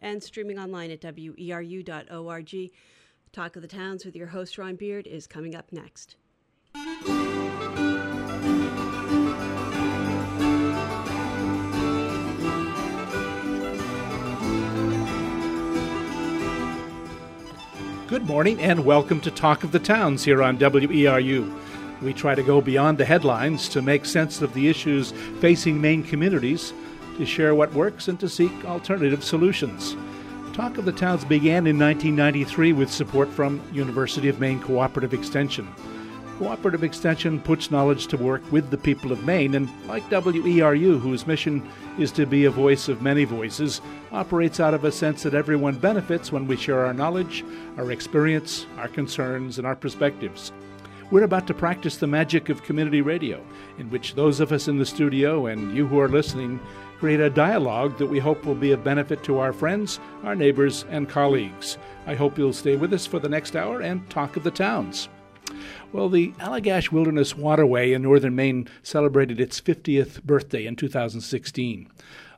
and streaming online at weru.org. Talk of the Towns with your host, Ron Beard, is coming up next. Good morning and welcome to Talk of the Towns here on WERU. We try to go beyond the headlines to make sense of the issues facing Maine communities, to share what works, and to seek alternative solutions. Talk of the Towns began in 1993 with support from University of Maine Cooperative Extension. Cooperative Extension puts knowledge to work with the people of Maine, and like WERU, whose mission is to be a voice of many voices, operates out of a sense that everyone benefits when we share our knowledge, our experience, our concerns, and our perspectives. We're about to practice the magic of community radio, in which those of us in the studio and you who are listening create a dialogue that we hope will be of benefit to our friends, our neighbors, and colleagues. I hope you'll stay with us for the next hour and talk of the towns. Well, the Allagash Wilderness Waterway in northern Maine celebrated its 50th birthday in 2016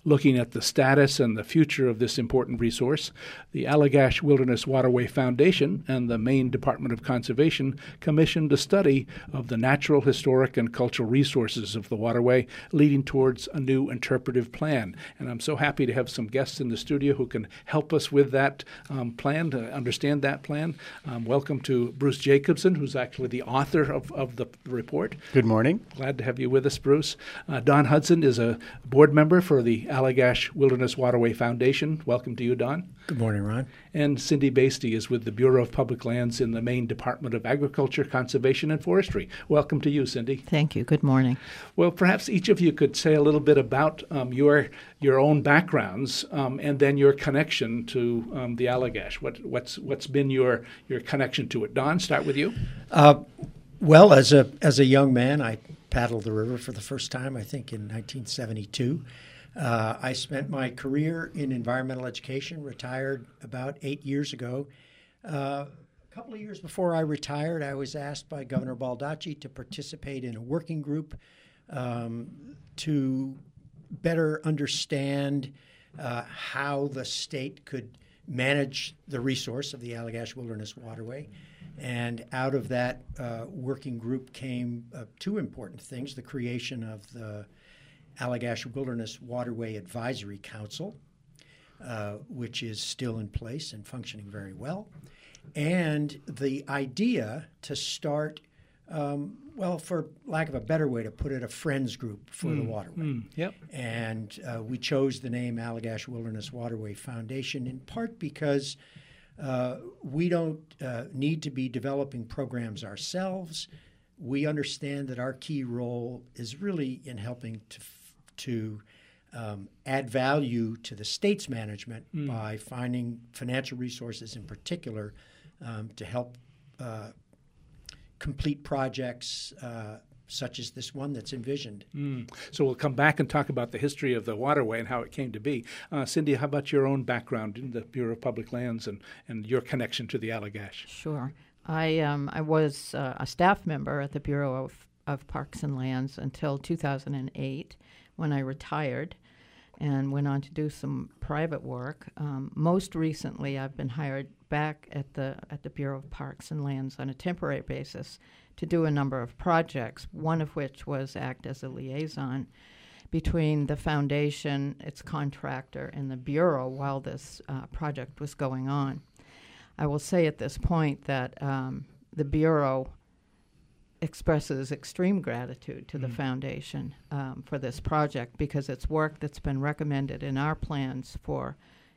looking at the status and the future of this important resource, the Allagash Wilderness Waterway Foundation and the Maine Department of Conservation commissioned a study of the natural, historic, and cultural resources of the waterway, leading towards a new interpretive plan. And I'm so happy to have some guests in the studio who can help us with that um, plan, to understand that plan. Um, welcome to Bruce Jacobson, who's actually the author of, of the report. Good morning. Glad to have you with us, Bruce. Uh, Don Hudson is a board member for the Allagash Wilderness Waterway Foundation. Welcome to you, Don. Good morning, Ron. And Cindy Basty is with the Bureau of Public Lands in the Maine Department of Agriculture, Conservation, and Forestry. Welcome to you, Cindy. Thank you. Good morning. Well, perhaps each of you could say a little bit about um, your your own backgrounds um, and then your connection to um, the Allagash. What, what's what's been your your connection to it? Don, start with you. Uh, well, as a as a young man, I paddled the river for the first time, I think, in 1972. Uh, I spent my career in environmental education, retired about eight years ago. Uh, a couple of years before I retired, I was asked by Governor Baldacci to participate in a working group um, to better understand uh, how the state could manage the resource of the Allagash Wilderness Waterway. And out of that uh, working group came uh, two important things the creation of the Allagash Wilderness Waterway Advisory Council, uh, which is still in place and functioning very well, and the idea to start, um, well, for lack of a better way to put it, a friends group for mm, the waterway. Mm, yep. And uh, we chose the name Allagash Wilderness Waterway Foundation in part because. Uh, we don't uh, need to be developing programs ourselves. We understand that our key role is really in helping to to um, add value to the state's management mm. by finding financial resources in particular um, to help uh, complete projects uh, such as this one that's envisioned. Mm. So we'll come back and talk about the history of the waterway and how it came to be. Uh, Cindy, how about your own background in the Bureau of Public Lands and, and your connection to the Allagash? Sure. I, um, I was uh, a staff member at the Bureau of, of Parks and Lands until 2008 when I retired and went on to do some private work. Um, most recently, I've been hired back at the at the Bureau of Parks and Lands on a temporary basis to do a number of projects. One of which was act as a liaison between the foundation, its contractor, and the bureau while this uh, project was going on. I will say at this point that um, the bureau expresses extreme gratitude to mm. the foundation um, for this project because it's work that's been recommended in our plans for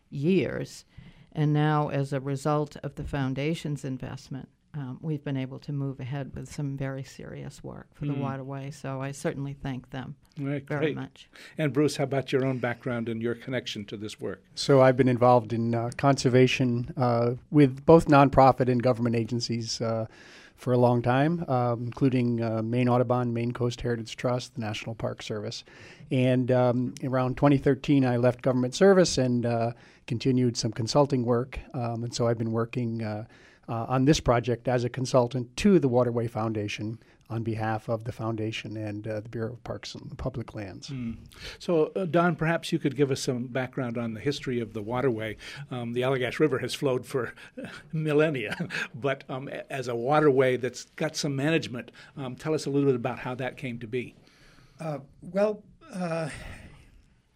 years. And now, as a result of the foundation's investment, um, we've been able to move ahead with some very serious work for mm. the waterway. So I certainly thank them right, very great. much. And Bruce, how about your own background and your connection to this work? So I've been involved in uh, conservation uh, with both nonprofit and government agencies. Uh, for a long time, um, including uh, Maine Audubon, Maine Coast Heritage Trust, the National Park Service. And um, around 2013, I left government service and uh, continued some consulting work. Um, and so I've been working uh, uh, on this project as a consultant to the Waterway Foundation on behalf of the foundation and uh, the Bureau of Parks and Public Lands. Mm. So, uh, Don, perhaps you could give us some background on the history of the waterway. Um, the Allagash River has flowed for millennia, but um, as a waterway that's got some management, um, tell us a little bit about how that came to be. Uh, well, uh,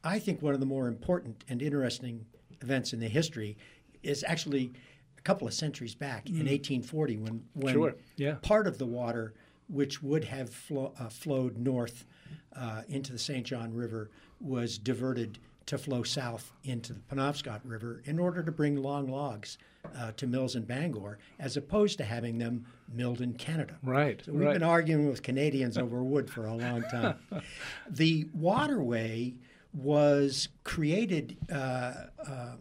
I think one of the more important and interesting events in the history is actually a couple of centuries back mm. in 1840 when, when sure. yeah. part of the water which would have flo- uh, flowed north uh, into the St. John River was diverted to flow south into the Penobscot River in order to bring long logs uh, to mills in Bangor, as opposed to having them milled in Canada. Right. So we've right. been arguing with Canadians over wood for a long time. the waterway was created. Uh, uh,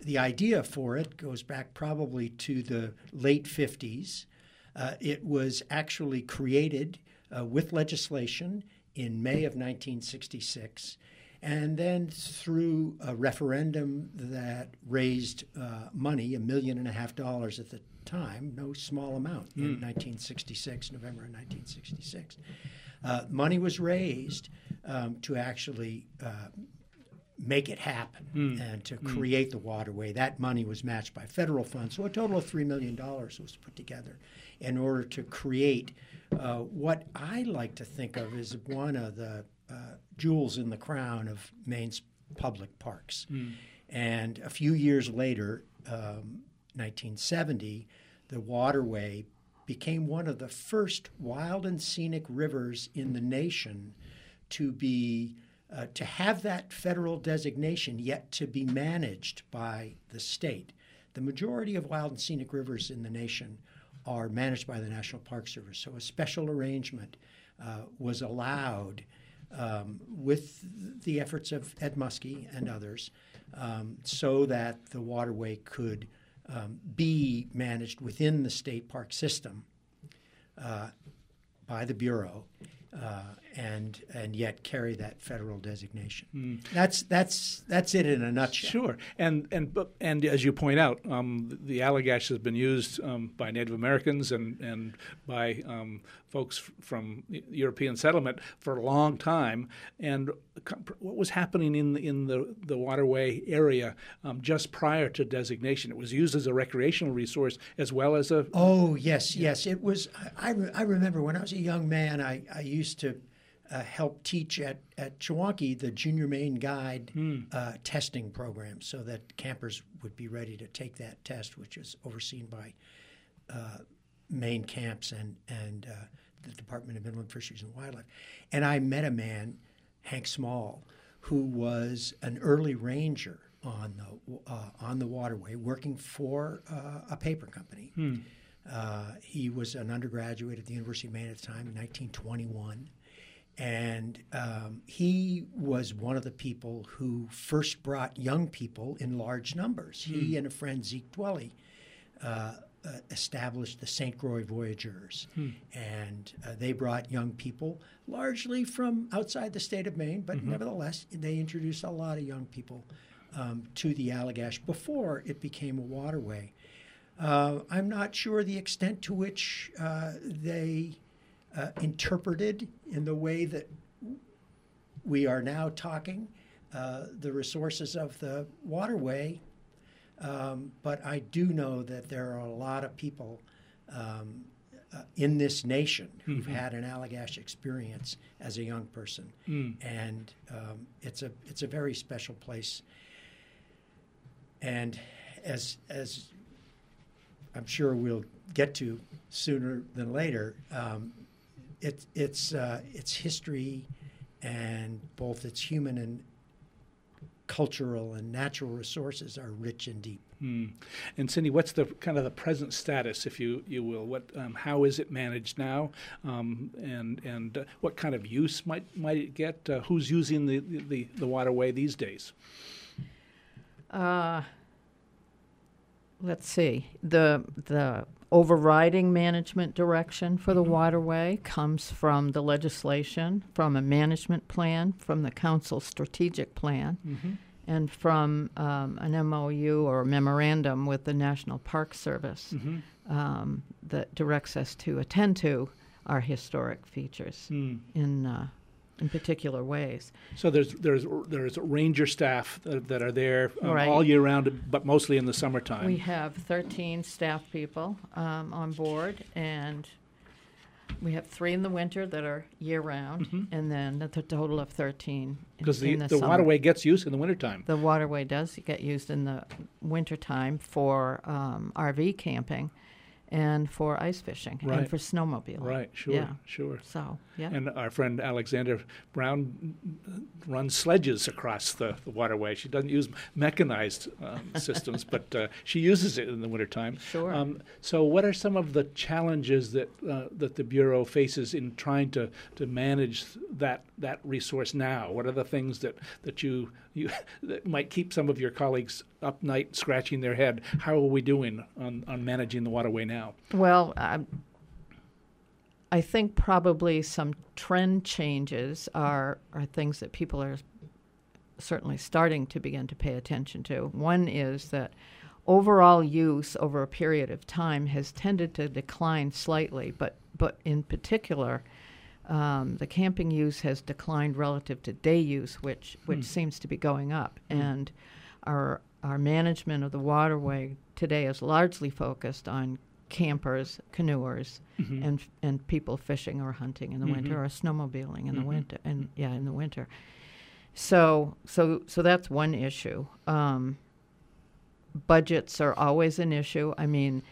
the idea for it goes back probably to the late 50s. Uh, it was actually created uh, with legislation in May of 1966, and then through a referendum that raised uh, money, a million and a half dollars at the time, no small amount, mm. in 1966, November of 1966. Uh, money was raised um, to actually uh, make it happen mm. and to create mm. the waterway. That money was matched by federal funds, so a total of $3 million was put together in order to create uh, what I like to think of as one of the uh, jewels in the crown of Maine's public parks. Mm. And a few years later, um, 1970, the waterway became one of the first wild and scenic rivers in the nation to be uh, to have that federal designation yet to be managed by the state. The majority of wild and scenic rivers in the nation are managed by the National Park Service. So a special arrangement uh, was allowed um, with the efforts of Ed Muskie and others um, so that the waterway could um, be managed within the state park system uh, by the Bureau. Uh, and and yet carry that federal designation. Mm. That's that's that's it in a nutshell. Sure, and and and as you point out, um, the Allagash has been used um, by Native Americans and and by um, folks from European settlement for a long time. And what was happening in the, in the the waterway area um, just prior to designation? It was used as a recreational resource as well as a. Oh yes, yes, it was. I, I remember when I was a young man, I I used to uh, help teach at, at the Junior Maine Guide mm. uh, testing program so that campers would be ready to take that test, which is overseen by uh, Maine Camps and, and uh, the Department of Inland Fisheries and Wildlife. And I met a man, Hank Small, who was an early ranger on the, uh, on the waterway working for uh, a paper company. Hmm. he was an undergraduate at the University of Maine at the time in 1921 and um, he was one of the people who first brought young people in large numbers. Mm. He hmm. and a friend, Zeke Dwelly, uh, uh, established the St. Croix Voyageurs. Hmm. And uh, they brought young people, largely from outside the state of Maine, but mm-hmm. nevertheless, they introduced a lot of young people um, to the Allagash before it became a waterway. Uh, I'm not sure the extent to which uh, they uh, interpreted in the way that we are now talking uh, the resources of the waterway. Um, but I do know that there are a lot of people um, uh, in this nation who've mm-hmm. had an Allagash experience as a young person, mm. and um, it's a it's a very special place. And as as I'm sure we'll get to sooner than later, um, it, it's uh, its history and both its human and cultural and natural resources are rich and deep. Mm. And Cindy, what's the kind of the present status, if you you will? What um, how is it managed now, um, and and uh, what kind of use might might it get? Uh, who's using the, the the waterway these days? Uh, let's see the the overriding management direction for the mm-hmm. waterway comes from the legislation, from a management plan, from the council's strategic plan, mm-hmm. and from um, an MOU or memorandum with the National Park Service mm-hmm. um, that directs us to attend to our historic features Hmm. in uh, in particular ways. So there's there's there's ranger staff that, that are there um, Right. all year round, but mostly in the summertime. We have 13 staff people um, on board, and we have three in the winter that are year round, and then a total of 13 because the, the, the waterway gets used in the wintertime. The waterway does get used in the wintertime for um, RV camping and for ice fishing Right. and for snowmobiling. Right, sure, Yeah. sure. So, yeah. And our friend Alexander Brown runs sledges across the, the waterway. She doesn't use mechanized um, systems, but uh, she uses it in the wintertime. Sure. Um, so, what are some of the challenges that uh, that the bureau faces in trying to, to manage that that resource now? What are the things that, that you you that might keep some of your colleagues up night scratching their head? How are we doing on, on managing the waterway now? Well, um, I think probably some trend changes are are things that people are certainly starting to begin to pay attention to. One is that overall use over a period of time has tended to decline slightly, but but in particular. Um, the camping use has declined relative to day use, which which seems to be going up, and our our management of the waterway today is largely focused on campers, canoers, and and people fishing or hunting in the winter or snowmobiling in the winter, and yeah, in the winter. So so so that's one issue. Um, budgets are always an issue. I mean,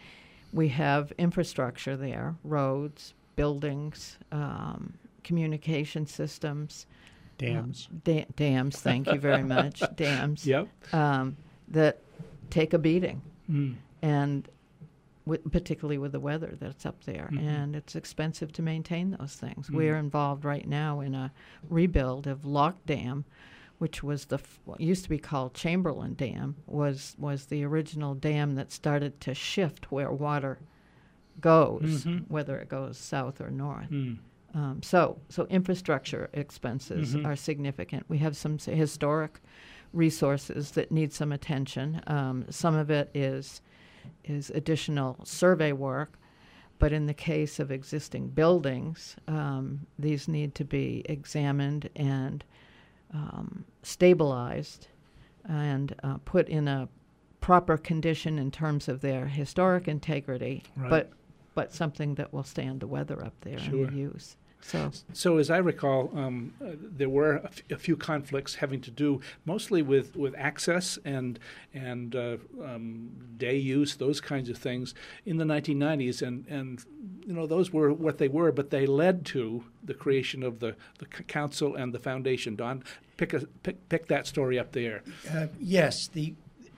we have infrastructure there, roads, buildings, um, communication systems, Dams. da- dams. Thank you very much. dams Yep. um, that take a beating, Mm. and with, particularly with the weather that's up there, Mm-hmm. and it's expensive to maintain those things. We're involved right now in a rebuild of Lock Dam, which was the f- what used to be called Chamberlain Dam, was was the original dam that started to shift where water goes, whether it goes south or north. Mm. Um, so, so infrastructure expenses Mhm. are significant. We have some s- historic resources that need some attention. Um, some of it is is additional survey work, but in the case of existing buildings, um, these need to be examined and um, stabilized and uh, put in a proper condition in terms of their historic integrity, Right. but but something that will stand the weather up there Sure. and use. So So, as I recall, um, uh, there were a, f- a few conflicts having to do mostly with, with access and and uh, um, day use, those kinds of things, in the 1990s, and and you know those were what they were, but they led to the creation of the the c- council and the foundation. Don, pick a pick, pick that story up there. Uh, yes, the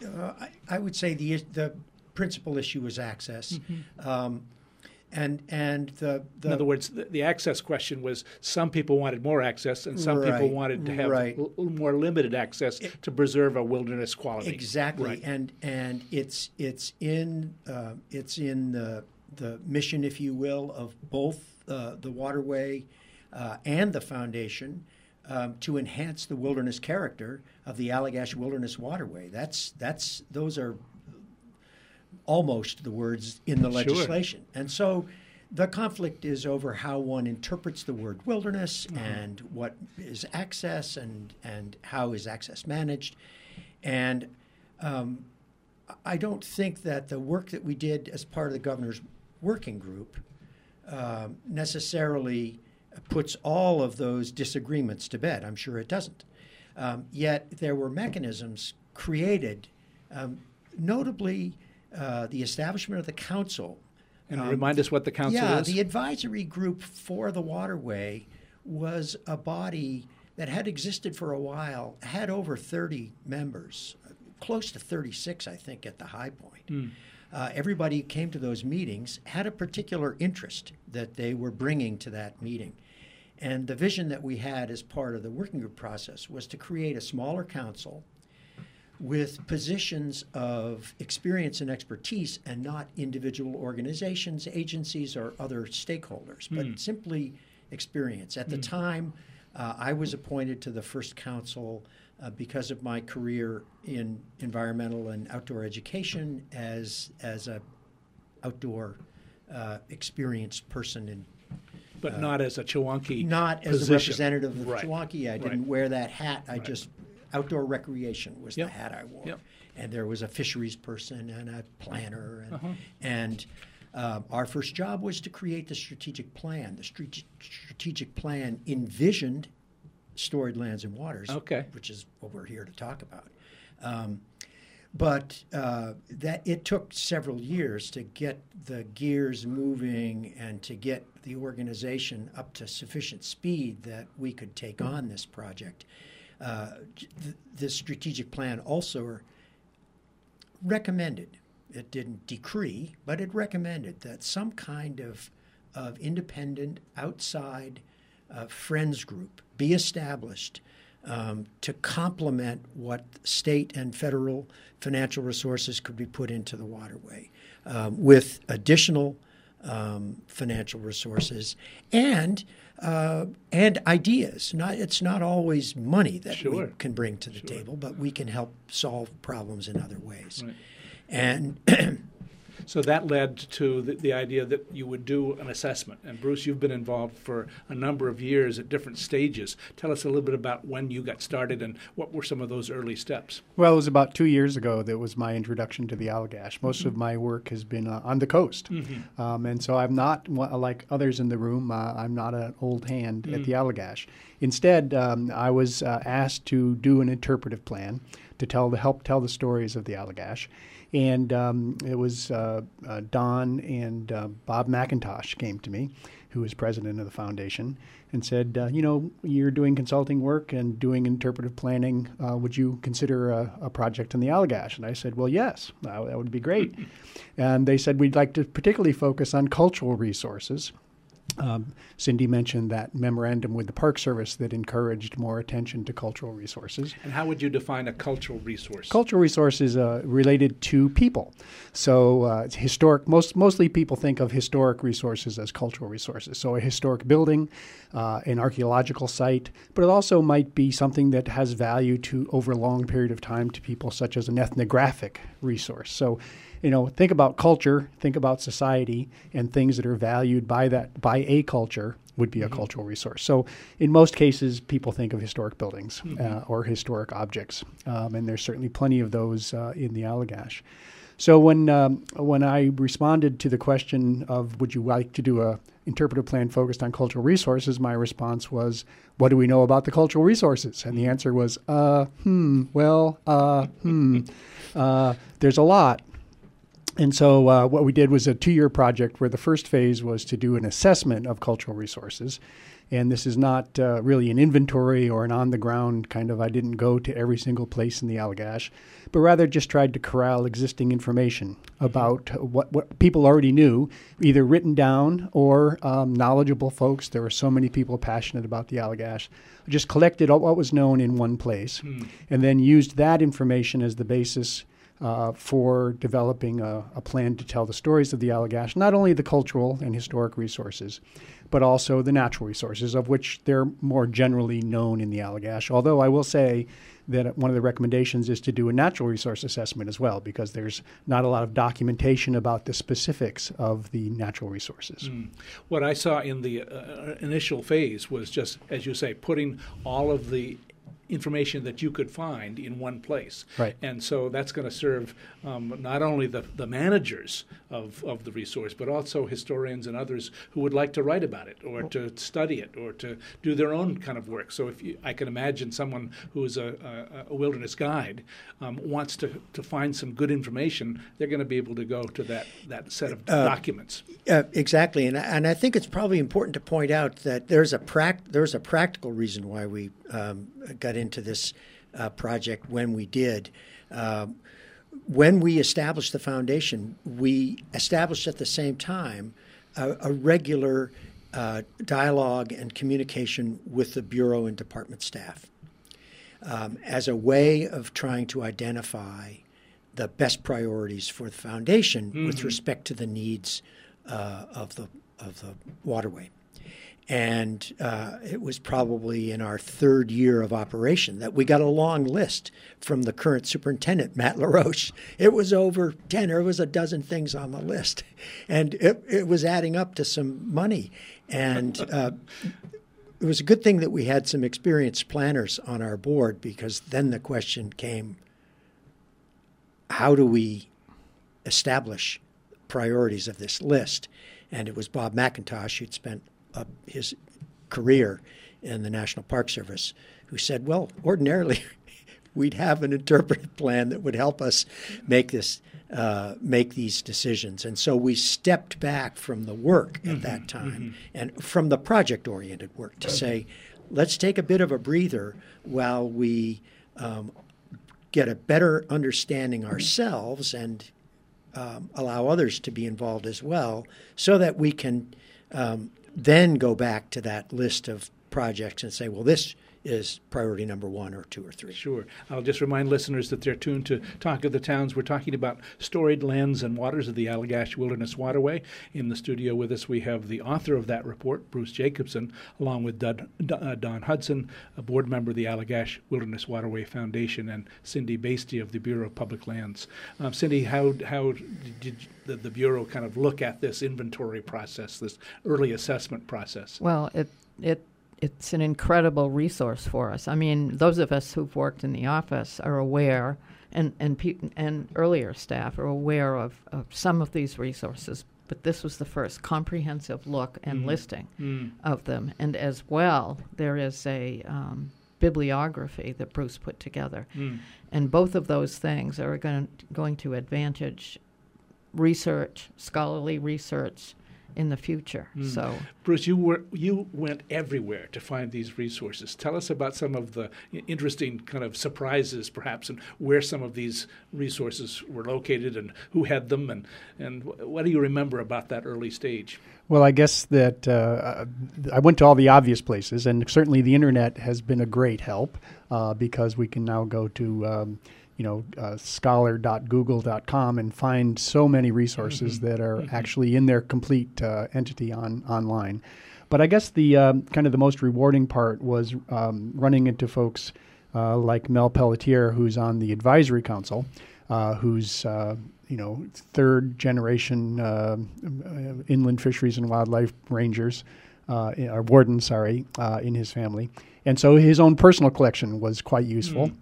uh, I, I would say the the principal issue was access, um, and and the, the in other words, the, the access question was some people wanted more access, and some people wanted to have right. l- more limited access to preserve a wilderness quality. Exactly, Right. and and it's it's in uh, it's in the the mission, if you will, of both uh, the waterway uh, and the foundation um, to enhance the wilderness character of the Allagash Wilderness Waterway. That's that's those are almost the words in the Sure. legislation, and so. The conflict is over how one interprets the word wilderness and what is access and, and how is access managed. And um, I don't think that the work that we did as part of the governor's working group um, necessarily puts all of those disagreements to bed. I'm sure it doesn't. Um, yet there were mechanisms created, um, notably uh, the establishment of the council. And remind us what the council yeah, is. the advisory group for the waterway was a body that had existed for a while, had over 30 members, close to 36, I think, at the high point. Uh, everybody who came to those meetings had a particular interest that they were bringing to that meeting. And the vision that we had as part of the working group process was to create a smaller council with positions of experience and expertise and not individual organizations, agencies, or other stakeholders, but simply experience. At the time, uh, I was appointed to the first council uh, because of my career in environmental and outdoor education as as a outdoor uh, experienced person in but not as a Chewonki Not as a representative of Right. Chewonki. I didn't Right. wear that hat. I just outdoor recreation was Yep. the hat I wore. Yep. And there was a fisheries person and a planner, and, Uh-huh. and uh, our first job was to create the strategic plan. The strate- strategic plan envisioned storied lands and waters, Okay. which is what we're here to talk about. Um, but uh, that it took several years to get the gears moving and to get the organization up to sufficient speed that we could take on this project. Uh, th- this strategic plan also recommended, it didn't decree, but it recommended that some kind of, of independent outside uh, friends group be established um, to complement what state and federal financial resources could be put into the waterway um, with additional um, financial resources. And uh, and ideas. Not it's not always money that Sure. we can bring to the table, but we can help solve problems in other ways. Right. And So that led to the, the idea that you would do an assessment. And Bruce, you've been involved for a number of years at different stages. Tell us a little bit about when you got started and what were some of those early steps. Well, it was about two years ago that was my introduction to the Allagash. Most of my work has been uh, on the coast, um, and so I'm not like others in the room. Uh, I'm not an old hand at the Allagash. Instead, um, I was uh, asked to do an interpretive plan to tell the help tell the stories of the Allagash. And um, it was uh, uh, Don and uh, Bob McIntosh came to me, who is president of the foundation, and said, uh, "You know, you're doing consulting work and doing interpretive planning. Uh, would you consider a, a project in the Allagash?" And I said, "Well, yes, that would be great." and they said, "We'd like to particularly focus on cultural resources." Um, Cindy mentioned that memorandum with the Park Service that encouraged more attention to cultural resources. And how would you define a cultural resource? Cultural resources uh, related to people. So uh, historic. Most mostly people think of historic resources as cultural resources. So a historic building, uh, an archaeological site, but it also might be something that has value to over a long period of time to people, such as an ethnographic resource. So. You know, think about culture, think about society, and things that are valued by that by a culture would be a cultural resource. So, in most cases, people think of historic buildings uh, or historic objects, um, and there's certainly plenty of those uh, in the Allagash. So, when um, when I responded to the question of would you like to do a interpretive plan focused on cultural resources, my response was, "What do we know about the cultural resources?" And the answer was, "Uh, hmm, well, uh, hmm, uh, there's a lot." And so, uh, what we did was a two year project where the first phase was to do an assessment of cultural resources. And this is not uh, really an inventory or an on the ground kind of, I didn't go to every single place in the Allagash, but rather just tried to corral existing information about what, what people already knew, either written down or um, knowledgeable folks. There were so many people passionate about the Allagash. Just collected all what was known in one place and then used that information as the basis uh, for developing a, a plan to tell the stories of the Allagash, not only the cultural and historic resources, but also the natural resources, of which they're more generally known in the Allagash. Although I will say that one of the recommendations is to do a natural resource assessment as well, because there's not a lot of documentation about the specifics of the natural resources. What I saw in the uh, initial phase was just, as you say, putting all of the information that you could find in one place. Right. And so that's going to serve um, not only the, the managers of, of the resource, but also historians and others who would like to write about it or to study it or to do their own kind of work. So if you, I can imagine someone who is a, a, a wilderness guide um, wants to, to find some good information, they're going to be able to go to that, that set of documents. Uh, exactly, and and I think it's probably important to point out that there's a prac- there's a practical reason why we um, got into this uh, project when we did. Um when we established the foundation, we established at the same time a, a regular uh, dialogue and communication with the bureau and department staff um, as a way of trying to identify the best priorities for the foundation with respect to the needs uh, of the of the waterway. And uh, it was probably in our third year of operation that we got a long list from the current superintendent, Matt LaRoche. It was over 10 or it was a dozen things on the list. And it, it was adding up to some money. And uh, it was a good thing that we had some experienced planners on our board because then the question came how do we establish priorities of this list? And it was Bob McIntosh, who'd spent uh, his career in the National Park Service, who said, Well, ordinarily we'd have an interpretive plan that would help us make this. Uh, make these decisions. And so we stepped back from the work at mm-hmm, that time mm-hmm. and from the project oriented work to say, let's take a bit of a breather while we um, get a better understanding ourselves and um, allow others to be involved as well so that we can um, then go back to that list of projects and say, well, this is priority number one or two or three. Sure. I'll just remind listeners that they're tuned to Talk of the Towns. We're talking about storied lands and waters of the Allagash Wilderness Waterway. In the studio with us, we have the author of that report, Bruce Jacobson, along with Don, uh, Don Hudson, a board member of the Allagash Wilderness Waterway Foundation, and Cindy Basty of the Bureau of Public Lands. Um, Cindy, how, how did the, the Bureau kind of look at this inventory process, this early assessment process? Well, it, it it's an incredible resource for us. I mean, those of us who've worked in the office are aware, and and pe- and earlier staff are aware of, of some of these resources. But this was the first comprehensive look and mm listing mm. of them, and as well, there is a um, bibliography that Bruce put together, mm. and both of those things are going going to advantage research, scholarly research, in the future. Mm. So, Bruce, you were you went everywhere to find these resources. Tell us about some of the interesting kind of surprises, perhaps, and where some of these resources were located, and who had them, and and what do you remember about that early stage? Well, I guess that uh, I went to all the obvious places, and certainly the internet has been a great help uh, because we can now go to. Um, you know, uh, scholar.google.com and find so many resources mm-hmm. that are mm-hmm. actually in their complete uh, entity on online. But I guess the um, kind of the most rewarding part was um, running into folks uh, like Mel Pelletier, who's on the advisory council, uh, who's uh, you know third generation uh, inland fisheries and wildlife rangers. or warden, sorry, in his family, and so his own personal collection was quite useful. Mm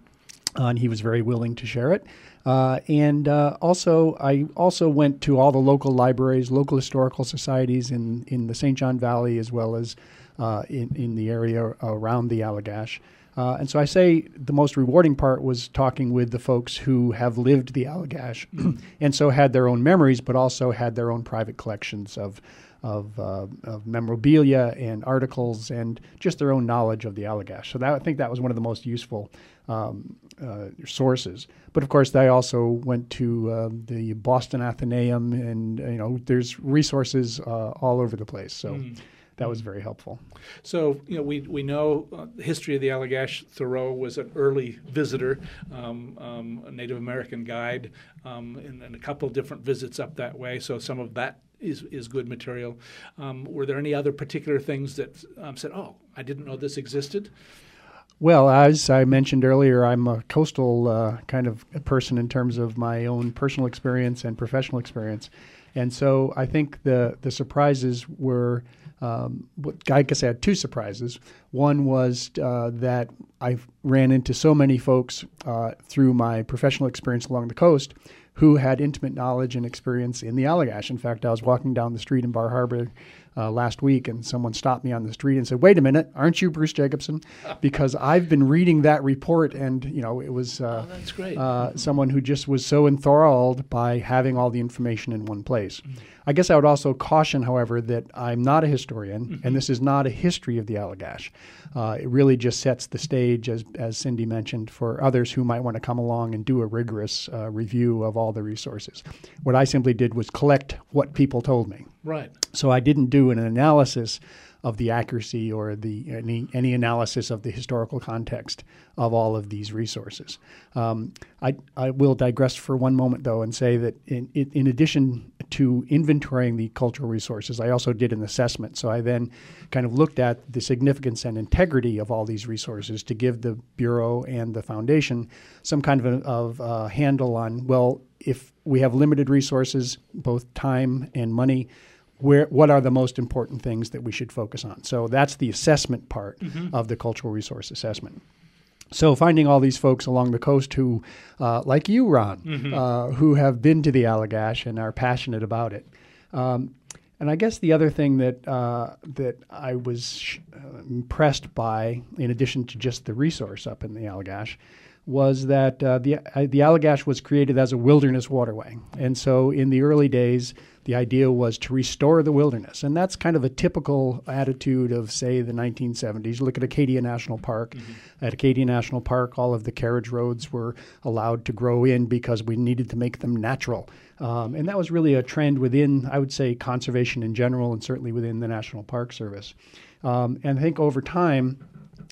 uh, and he was very willing to share it. Uh, and uh, also, I also went to all the local libraries, local historical societies in, in the St. John Valley, as well as uh, in, in the area around the Allagash. Uh, and so I say the most rewarding part was talking with the folks who have lived the Allagash and so had their own memories, but also had their own private collections of, of, uh, of memorabilia and articles and just their own knowledge of the Allagash. So that, I think that was one of the most useful um, uh, sources. But of course, they also went to uh, the Boston Athenaeum, and you know, there's resources uh, all over the place. So. Mm. That was very helpful. So, you know, we, we know uh, the history of the Allagash. Thoreau was an early visitor, um, um, a Native American guide, um, and, and, a couple of different visits up that way. So, some of that is, is good material. Um, were there any other particular things that um, said, oh, I didn't know this existed? Well, as I mentioned earlier, I'm a coastal uh, kind of person in terms of my own personal experience and professional experience. And so I think the, the surprises were, um, I guess I had two surprises. One was uh, that I ran into so many folks uh, through my professional experience along the coast who had intimate knowledge and experience in the Allagash. In fact, I was walking down the street in Bar Harbor uh, last week, and someone stopped me on the street and said, "Wait a minute, aren't you Bruce Jacobson?" Because I've been reading that report, and you know, it was uh, oh, that's great. Uh, someone who just was so enthralled by having all the information in one place. Mm-hmm. I guess I would also caution, however, that I'm not a historian, mm-hmm. and this is not a history of the Allagash. Uh, it really just sets the stage, as, as Cindy mentioned, for others who might want to come along and do a rigorous uh, review of all the resources. What I simply did was collect what people told me. Right. So I didn't do an analysis of the accuracy or the any, any analysis of the historical context of all of these resources. Um, I, I will digress for one moment, though, and say that in, in addition to inventorying the cultural resources, I also did an assessment. So I then kind of looked at the significance and integrity of all these resources to give the Bureau and the Foundation some kind of, a, of a handle on, well, if we have limited resources, both time and money, where what are the most important things that we should focus on? So that's the assessment part mm-hmm. of the cultural resource assessment. So finding all these folks along the coast who, uh, like you, Ron, mm-hmm. uh, who have been to the Allagash and are passionate about it. Um, and I guess the other thing that uh, that I was sh- uh, impressed by, in addition to just the resource up in the Allagash, was that uh, the uh, the Allagash was created as a wilderness waterway, and so in the early days, the idea was to restore the wilderness, and that's kind of a typical attitude of say the 1970s. Look at Acadia National Park. Mm-hmm. At Acadia National Park, all of the carriage roads were allowed to grow in because we needed to make them natural, um, and that was really a trend within, I would say, conservation in general, and certainly within the National Park Service. Um, and I think over time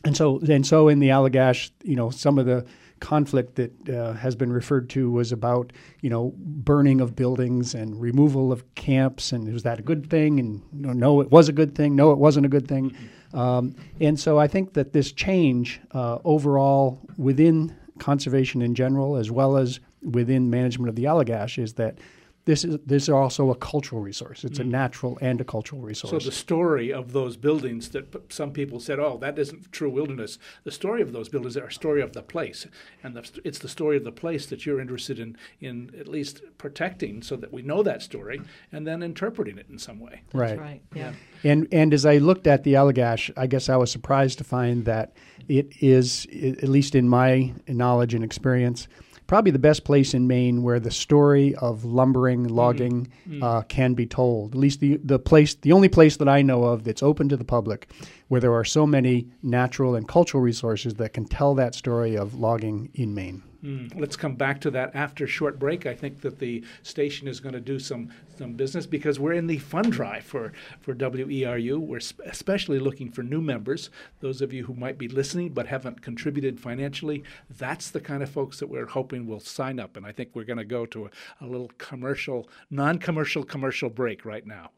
and so and so in the Allagash, you know, some of the conflict that uh, has been referred to was about you know burning of buildings and removal of camps, and was that a good thing? And you know, no, it was a good thing. No, it wasn't a good thing. Um, and so I think that this change uh, overall within conservation in general, as well as within management of the Allagash, is that this is this is also a cultural resource. It's mm. a natural and a cultural resource. So the story of those buildings that some people said, "Oh, that isn't true wilderness." The story of those buildings are a story of the place, and the, it's the story of the place that you're interested in in at least protecting, so that we know that story and then interpreting it in some way. Right. Right. Yeah. And and as I looked at the Allagash, I guess I was surprised to find that it is, at least in my knowledge and experience probably the best place in Maine where the story of lumbering, mm-hmm. logging mm-hmm. uh, can be told. At least the the place, the only place that I know of that's open to the public, where there are so many natural and cultural resources that can tell that story of logging in Maine. Mm, let's come back to that after short break. I think that the station is going to do some some business because we're in the fund drive for for WERU. We're sp- especially looking for new members. Those of you who might be listening but haven't contributed financially, that's the kind of folks that we're hoping will sign up. And I think we're going to go to a, a little commercial, non-commercial, commercial break right now.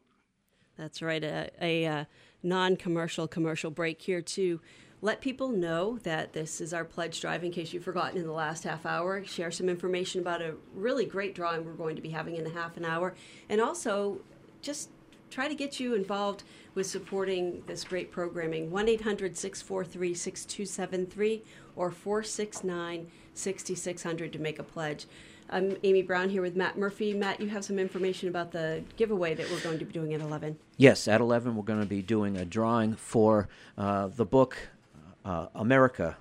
That's right, a, a, a uh, non-commercial commercial break here too let people know that this is our pledge drive in case you've forgotten in the last half hour. Share some information about a really great drawing we're going to be having in a half an hour. And also just try to get you involved with supporting this great programming. 1 800 643 6273 or 469 6600 to make a pledge. I'm Amy Brown here with Matt Murphy. Matt, you have some information about the giveaway that we're going to be doing at 11. Yes, at 11, we're going to be doing a drawing for uh, the book uh, America,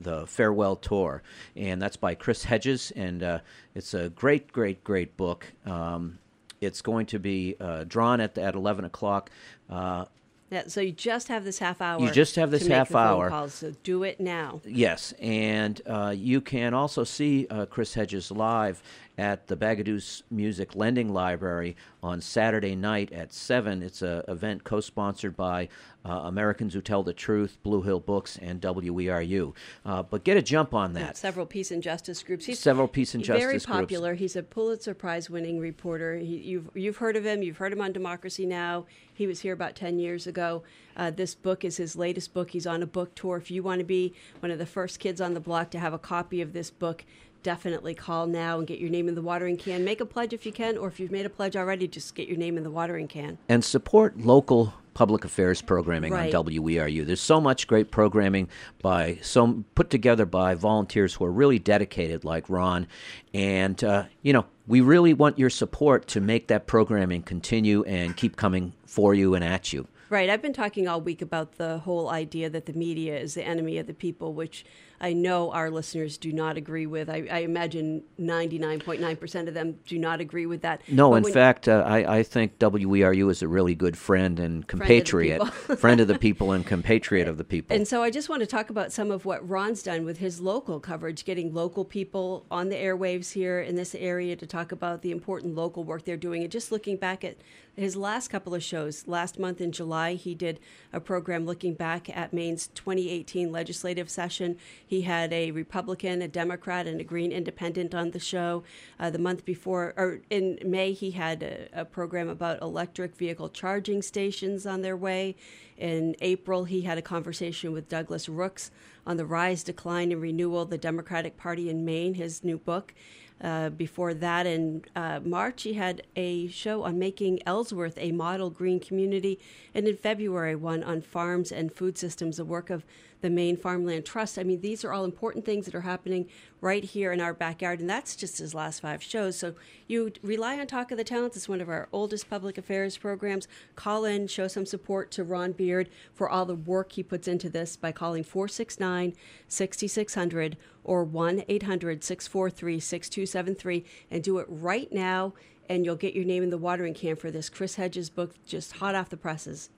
the farewell tour, and that's by Chris Hedges, and uh, it's a great, great, great book. Um, it's going to be uh, drawn at at eleven o'clock. Uh, yeah, so you just have this half hour. You just have this half hour. Calls, so do it now. Yes, and uh, you can also see uh, Chris Hedges live at the Bagaduce Music Lending Library on Saturday night at 7. It's an event co sponsored by uh, Americans Who Tell the Truth, Blue Hill Books, and WERU. Uh, but get a jump on that. Yeah, several peace and justice groups. He's several peace and justice groups. very popular. Groups. He's a Pulitzer Prize winning reporter. He, you've, you've heard of him. You've heard him on Democracy Now! He was here about 10 years ago. Uh, this book is his latest book. He's on a book tour. If you want to be one of the first kids on the block to have a copy of this book, definitely call now and get your name in the watering can. Make a pledge if you can, or if you've made a pledge already, just get your name in the watering can. And support local public affairs programming right. on WERU. There's so much great programming by so put together by volunteers who are really dedicated, like Ron, and uh, you know we really want your support to make that programming continue and keep coming for you and at you. Right. I've been talking all week about the whole idea that the media is the enemy of the people, which I know our listeners do not agree with. I, I imagine 99.9% of them do not agree with that. No, but in fact, uh, I, I think WERU is a really good friend and compatriot, friend of, friend of the people and compatriot of the people. And so I just want to talk about some of what Ron's done with his local coverage, getting local people on the airwaves here in this area to talk about the important local work they're doing. And just looking back at his last couple of shows, last month in July, he did a program looking back at Maine's 2018 legislative session He had a Republican, a Democrat, and a Green Independent on the show. Uh, the month before, or in May, he had a, a program about electric vehicle charging stations on their way. In April, he had a conversation with Douglas Rooks on the rise, decline, and renewal of the Democratic Party in Maine, his new book. Uh, before that, in uh, March, he had a show on making Ellsworth a model green community. And in February, one on farms and food systems, a work of the Maine Farmland Trust. I mean, these are all important things that are happening right here in our backyard, and that's just his last five shows. So you rely on Talk of the Towns. It's one of our oldest public affairs programs. Call in, show some support to Ron Beard for all the work he puts into this by calling 469 6600 or 1 800 643 6273 and do it right now and you'll get your name in the watering can for this Chris Hedges book, just hot off the presses.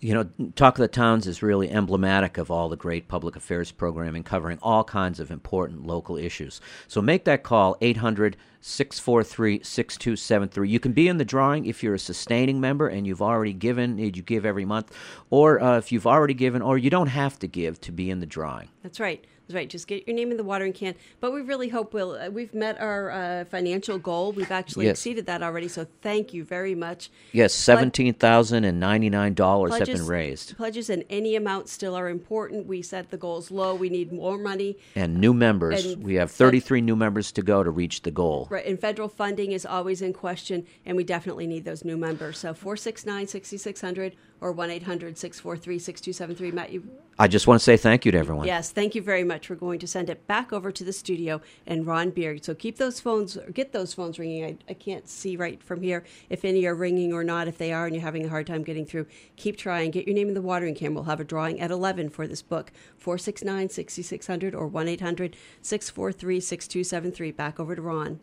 You know, Talk of the Towns is really emblematic of all the great public affairs programming covering all kinds of important local issues. So make that call, 800 643 6273. You can be in the drawing if you're a sustaining member and you've already given, you give every month, or uh, if you've already given, or you don't have to give to be in the drawing. That's right. Right. Just get your name in the watering can. But we really hope we'll. Uh, we've met our uh, financial goal. We've actually Yes. exceeded that already. So thank you very much. Yes, seventeen thousand and ninety nine dollars have been raised, Pledges and any amount still are important. We set the goals low. We need more money. and new members. And we have fed- thirty three new members to go to reach the goal. Right, and federal funding is always in question, and we definitely need those new members. So 469 6600 or 1 800 643 6273. Matt, you I just want to say thank you to everyone. Yes, thank you very much. We're going to send it back over to the studio and Ron Beard. So keep those phones, get those phones ringing. I, I can't see right from here if any are ringing or not. If they are and you're having a hard time getting through, keep trying. Get your name in the watering can. We'll have a drawing at 11 for this book 469 6600 or 1 800 643 6273. Back over to Ron.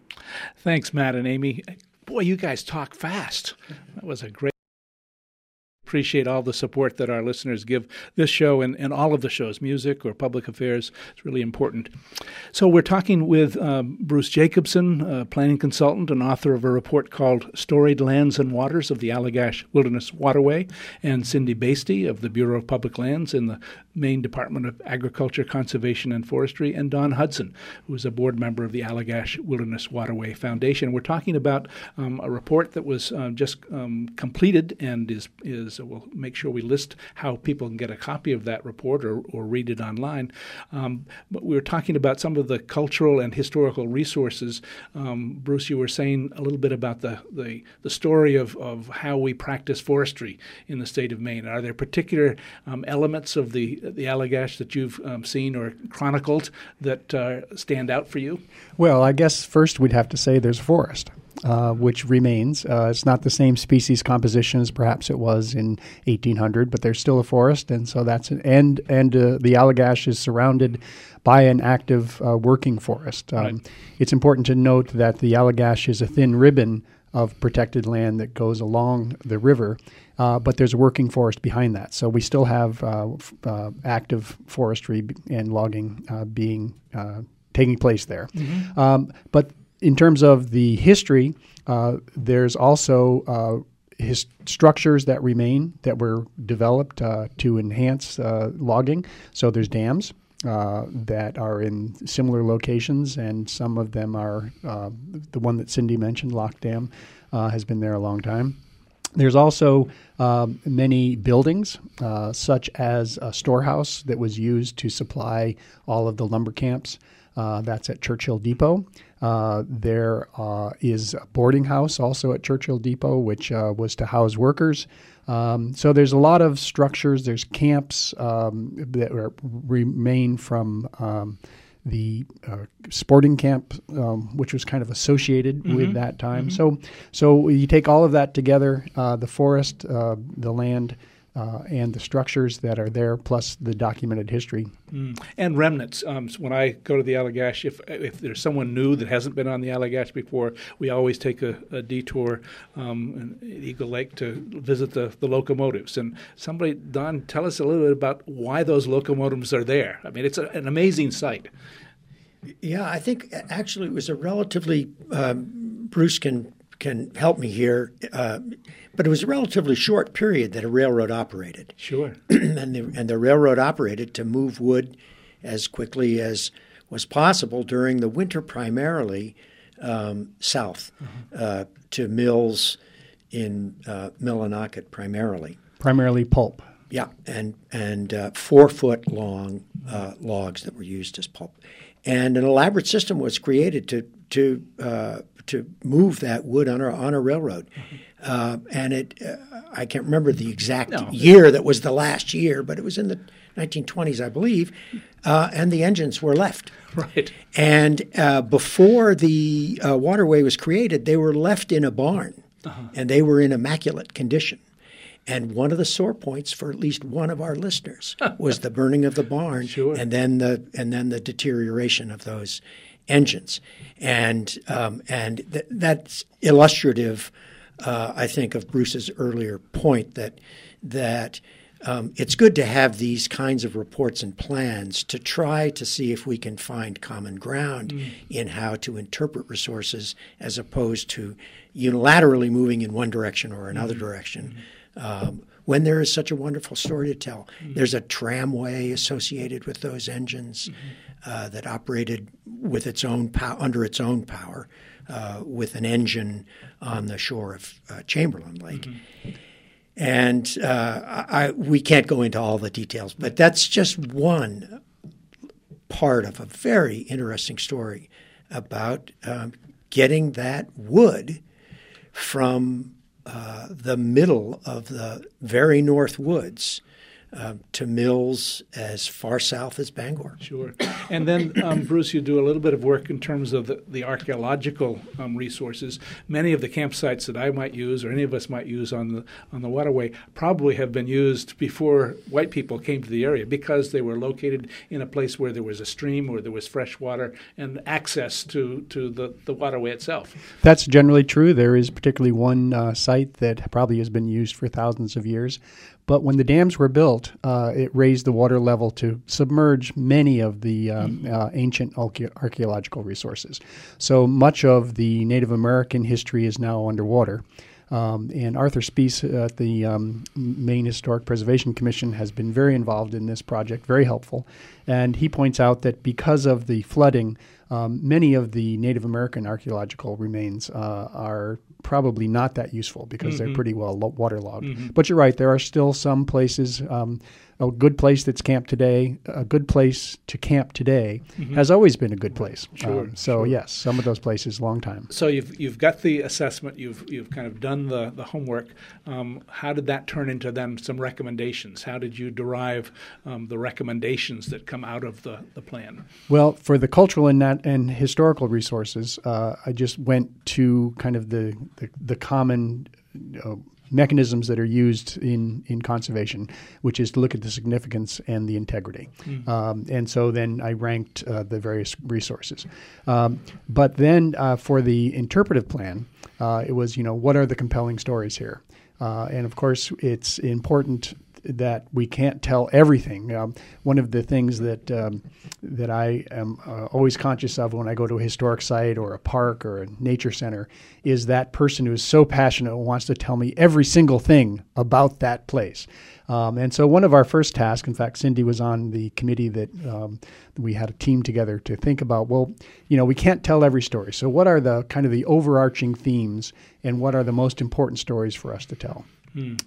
Thanks, Matt and Amy. Boy, you guys talk fast. That was a great. Appreciate all the support that our listeners give this show and, and all of the shows, music or public affairs. It's really important. So, we're talking with um, Bruce Jacobson, a planning consultant and author of a report called Storied Lands and Waters of the Allagash Wilderness Waterway, and Cindy Basty of the Bureau of Public Lands in the Maine Department of Agriculture, Conservation, and Forestry, and Don Hudson, who is a board member of the Allagash Wilderness Waterway Foundation. We're talking about um, a report that was um, just um, completed and is is we'll make sure we list how people can get a copy of that report or, or read it online. Um, but we were talking about some of the cultural and historical resources. Um, Bruce, you were saying a little bit about the, the, the story of, of how we practice forestry in the state of Maine. Are there particular um, elements of the the Allagash that you've um, seen or chronicled that uh, stand out for you? Well, I guess first we'd have to say there's forest, uh, which remains. Uh, it's not the same species composition as perhaps it was in 1800, but there's still a forest, and so that's an, and and uh, the Allagash is surrounded by an active uh, working forest. Um, Right. It's important to note that the Allagash is a thin ribbon of protected land that goes along the river, uh, but there's a working forest behind that. So we still have uh, f- uh, active forestry b- and logging uh, being uh, taking place there. Um, but in terms of the history, uh, there's also uh, his structures that remain that were developed uh, to enhance uh, logging. So there's dams uh, that are in similar locations, and some of them are uh, the one that Cindy mentioned, Lock Dam, uh, has been there a long time. There's also um, many buildings, such as a storehouse that was used to supply all of the lumber camps. That's at Churchill Depot. Uh, there uh, is a boarding house also at Churchill Depot, which uh, was to house workers. Um, so there's a lot of structures. There's camps um, that are, remain from um, the uh, sporting camp, um, which was kind of associated with that time. So, so you take all of that together: uh, the forest, uh, the land, uh, and the structures that are there, plus the documented history. and remnants. Um, so when I go to the Allagash, if if there's someone new that hasn't been on the Allagash before, we always take a, a detour um, in Eagle Lake to visit the, the locomotives. And somebody, Don, tell us a little bit about why those locomotives are there. I mean, it's a, an amazing sight. Yeah, I think actually it was a relatively um, Bruce can can help me here, uh, but it was a relatively short period that a railroad operated, Sure. and the and the railroad operated to move wood as quickly as was possible during the winter, primarily um, south uh, to mills in uh, Millinocket, primarily. Primarily pulp. Yeah, and and uh, four foot long uh, logs that were used as pulp, and an elaborate system was created to to uh, to move that wood on a on a railroad, uh, and it uh, I can't remember the exact No. year that was the last year, but it was in the 1920s, I believe, uh, and the engines were left. Right. And uh, before the uh, waterway was created, they were left in a barn, and they were in immaculate condition. And one of the sore points for at least one of our listeners was the burning of the barn, Sure. and then the and then the deterioration of those engines, and um, and th- that's illustrative, uh, I think, of Bruce's earlier point that that um, it's good to have these kinds of reports and plans to try to see if we can find common ground in how to interpret resources as opposed to unilaterally moving in one direction or another direction. Um, when there is such a wonderful story to tell, there's a tramway associated with those engines uh, that operated with its own pow- under its own power, uh, with an engine on the shore of uh, Chamberlain Lake. And uh, I, we can't go into all the details, but that's just one part of a very interesting story about um, getting that wood from uh, the middle of the very north woods uh, to mills as far south as Bangor. Sure. And then, um, Bruce, you do a little bit of work in terms of the, the archaeological um, resources. Many of the campsites that I might use, or any of us might use on the on the waterway, probably have been used before white people came to the area because they were located in a place where there was a stream, where there was fresh water, and access to, to the, the waterway itself. That's generally true. There is particularly one uh, site that probably has been used for thousands of years. But when the dams were built, uh, it raised the water level to submerge many of the um, uh, ancient archaeological resources. So much of the Native American history is now underwater. Um, and Arthur Spiess at the um, Maine Historic Preservation Commission has been very involved in this project, very helpful. And he points out that because of the flooding, um, many of the Native American archaeological remains uh, are probably not that useful because they're pretty well lo- waterlogged. But you're right, there are still some places. Um, a good place that's camped today, a good place to camp today, has always been a good place. Sure, Um, so yes, some of those places, long time. So you've you've got the assessment, you've you've kind of done the the homework. Um, how did that turn into then some recommendations? How did you derive um, the recommendations that come out of the, the plan? Well, for the cultural and, nat- and historical resources, uh, I just went to kind of the the, the common uh, mechanisms that are used in, in conservation, which is to look at the significance and the integrity. Um, and so then I ranked uh, the various resources. Um, but then uh, for the interpretive plan, uh, it was you know what are the compelling stories here, uh, and of course it's important that we can't tell everything. Um, one of the things that um, that I am uh, always conscious of when I go to a historic site or a park or a nature center is that person who is so passionate and wants to tell me every single thing about that place. Um, and so, one of our first tasks, in fact, Cindy was on the committee that um, we had a team together to think about. Well, you know, we can't tell every story. So, what are the kind of the overarching themes, and what are the most important stories for us to tell?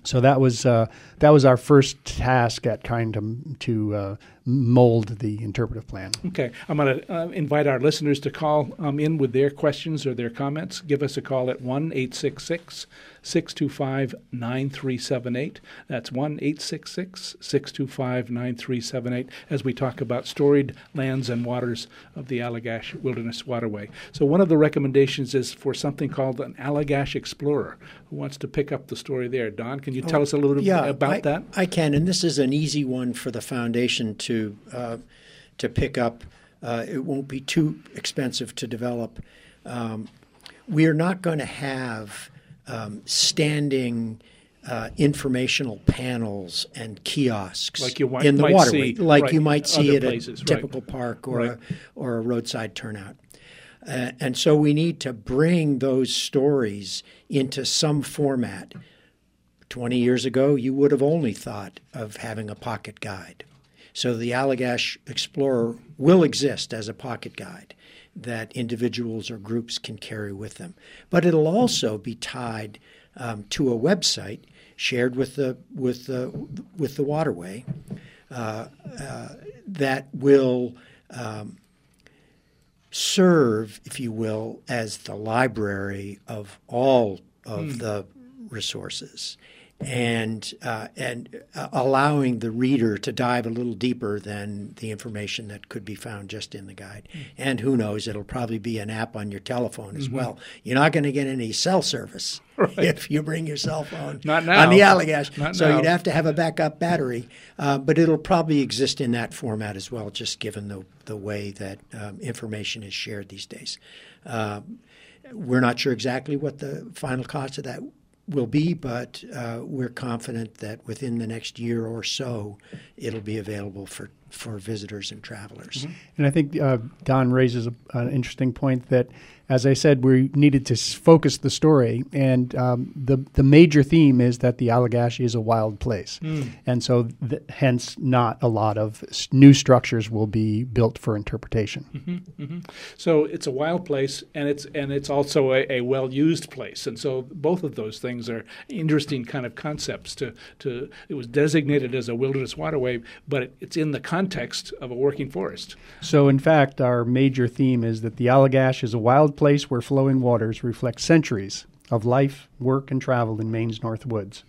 So that was uh, that was our first task at kind of to uh, mold the interpretive plan. Okay, I'm going to uh, invite our listeners to call um, in with their questions or their comments. Give us a call at 1 866 625 9378. That's 1 866 625 9378 as we talk about storied lands and waters of the Allagash Wilderness Waterway. So, one of the recommendations is for something called an Allagash Explorer. Who wants to pick up the story there? Don, can you tell us a little bit yeah, about I, that? I can, and this is an easy one for the foundation to uh, to pick up. Uh, it won't be too expensive to develop. Um, we are not going to have um, standing uh, informational panels and kiosks Like you in the might waterway, see, like right, you might see at places, a right. typical park or Right. a, or a roadside turnout. Uh, and so we need to bring those stories into some format 20 years ago, you would have only thought of having a pocket guide. So the Allagash Explorer will exist as a pocket guide that individuals or groups can carry with them. But it'll also be tied um, to a website shared with the with the with the waterway uh, uh, that will um, serve, if you will, as the library of all of mm. the resources and uh, and uh, allowing the reader to dive a little deeper than the information that could be found just in the guide. Mm. And who knows, it'll probably be an app on your telephone as mm-hmm. well. You're not going to get any cell service right. if you bring your cell phone not now. on the Allagash. Not so now. you'd have to have a backup battery, uh, but it'll probably exist in that format as well, just given the the way that um, information is shared these days. Uh, we're not sure exactly what the final cost of that will be, but uh, we're confident that within the next year or so, it'll be available for, for visitors and travelers. Mm-hmm. And I think uh, Don raises a, an interesting point that as I said, we needed to focus the story, and um, the the major theme is that the Allagash is a wild place, mm. and so th- hence not a lot of new structures will be built for interpretation. Mm-hmm, mm-hmm. So it's a wild place, and it's and it's also a, a well used place, and so both of those things are interesting kind of concepts. To to it was designated as a wilderness waterway, but it, it's in the context of a working forest. So in fact, our major theme is that the Allagash is a wild place where flowing waters reflect centuries of life, work, and travel in Maine's North Woods.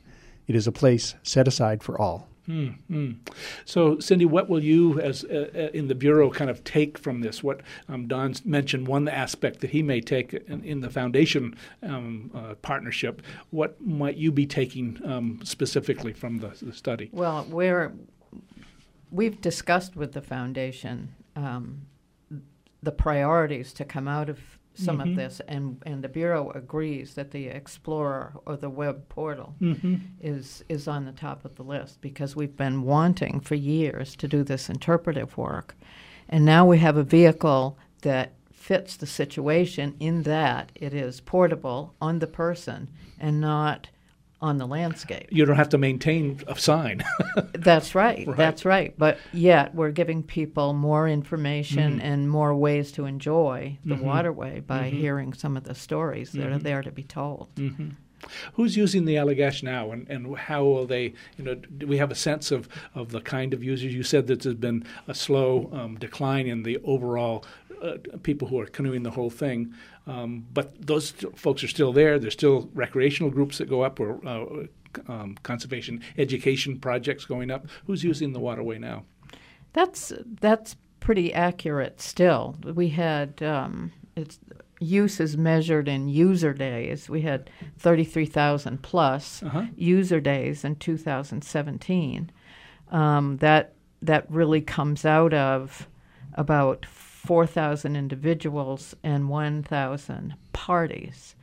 It is a place set aside for all. Mm, So, Cindy, what will you, as uh, uh, in the bureau, kind of take from this? What um, Don mentioned one aspect that he may take in, in the foundation um, uh, partnership. What might you be taking um, specifically from the, the, study? Well, we're we've discussed with the foundation um, the priorities to come out of some mm-hmm. of this, and, and the Bureau agrees that the Explorer or the web portal mm-hmm. is, is on the top of the list because we've been wanting for years to do this interpretive work. And now we have a vehicle that fits the situation in that it is portable on the person and not on the landscape. You don't have to maintain a sign. that's right, right, That's right. But yet we're giving people more information mm-hmm. and more ways to enjoy the mm-hmm. waterway by mm-hmm. hearing some of the stories that are mm-hmm. there to be told. Mm-hmm. Who's using the Allagash now, and, and how will they? You know, do we have a sense of, of the kind of users? You said that there's been a slow um, decline in the overall uh, people who are canoeing the whole thing. Um, but those st- folks are still there. There's still recreational groups that go up or uh, um, conservation education projects going up. Who's using the waterway now? That's that's pretty accurate. Still, we had um, its use is measured in user days. We had 33,000 plus uh-huh. user days in 2017. Um, that that really comes out of about 4,000 individuals and 1,000 parties.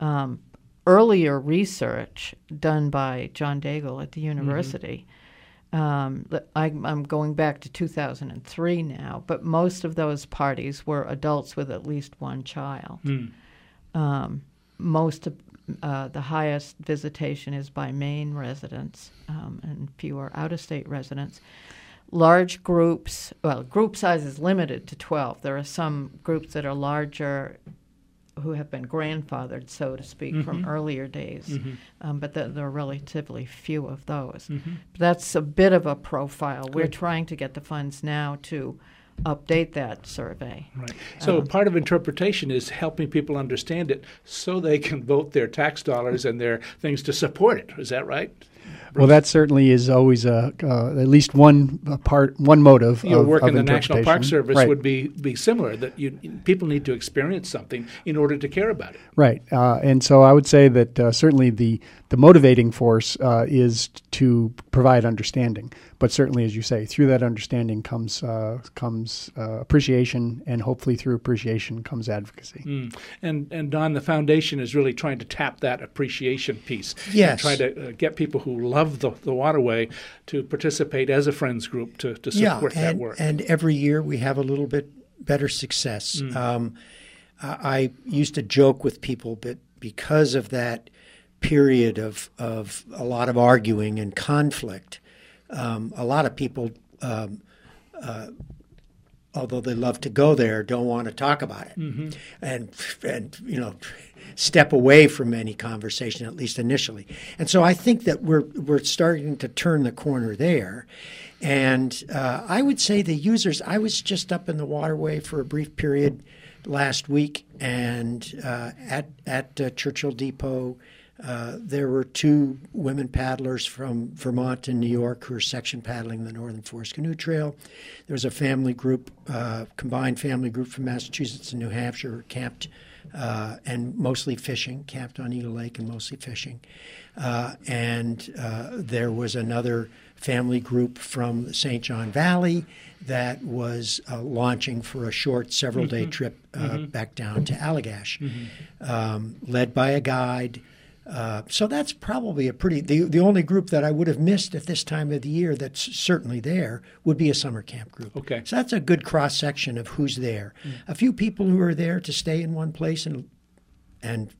Um, earlier research done by John Daigle at the mm-hmm. university. Mm-hmm. Um, I, am going back to 2003 now, but most of those parties were adults with at least one child. Mm. Um, most of uh, the highest visitation is by Maine residents um, and fewer out of state residents large groups, well, group size is limited to 12. There are some groups that are larger who have been grandfathered, so to speak, mm-hmm. from earlier days, mm-hmm. um, but the, there are relatively few of those. Mm-hmm. That's a bit of a profile. We're trying to get the funds now to update that survey. Right. So um, part of interpretation is helping people understand it so they can vote their tax dollars and their things to support it. Is that right? Well, that certainly is always a uh, at least one part, one motive. Your of, work of in the National Park Service right. would be be similar. That you people need to experience something in order to care about it. Right, uh, and so I would say that uh, certainly the the motivating force uh, is to provide understanding. But certainly, as you say, through that understanding comes uh, comes uh, appreciation, and hopefully through appreciation comes advocacy. Mm. And and Don, the foundation is really trying to tap that appreciation piece. Yes, try to uh, get people who love the, the waterway to participate as a friends group to to support yeah, and, that work. And every year we have a little bit better success. Mm. Um, I used to joke with people, but because of that period of, of a lot of arguing and conflict, um, a lot of people um, uh, although they love to go there, don't want to talk about it, Mm-hmm. and and you know step away from any conversation at least initially. And so I think that we're we're starting to turn the corner there. And uh, I would say the users. I was just up in the waterway for a brief period last week, and uh, at at uh, Churchill Depot. Uh, there were two women paddlers from Vermont and New York who were section paddling the Northern Forest Canoe Trail. There was a family group, uh, combined family group from Massachusetts and New Hampshire, who camped uh, and mostly fishing, camped on Eagle Lake and mostly fishing. Uh, and uh, there was another family group from the St. John Valley that was uh, launching for a short several day trip uh, back down to Allagash, um, led by a guide. Uh, so that's probably a pretty the the only group that I would have missed at this time of the year that's certainly there would be a summer camp group. Okay. So that's a good cross section of who's there. A few people who are there to stay in one place and and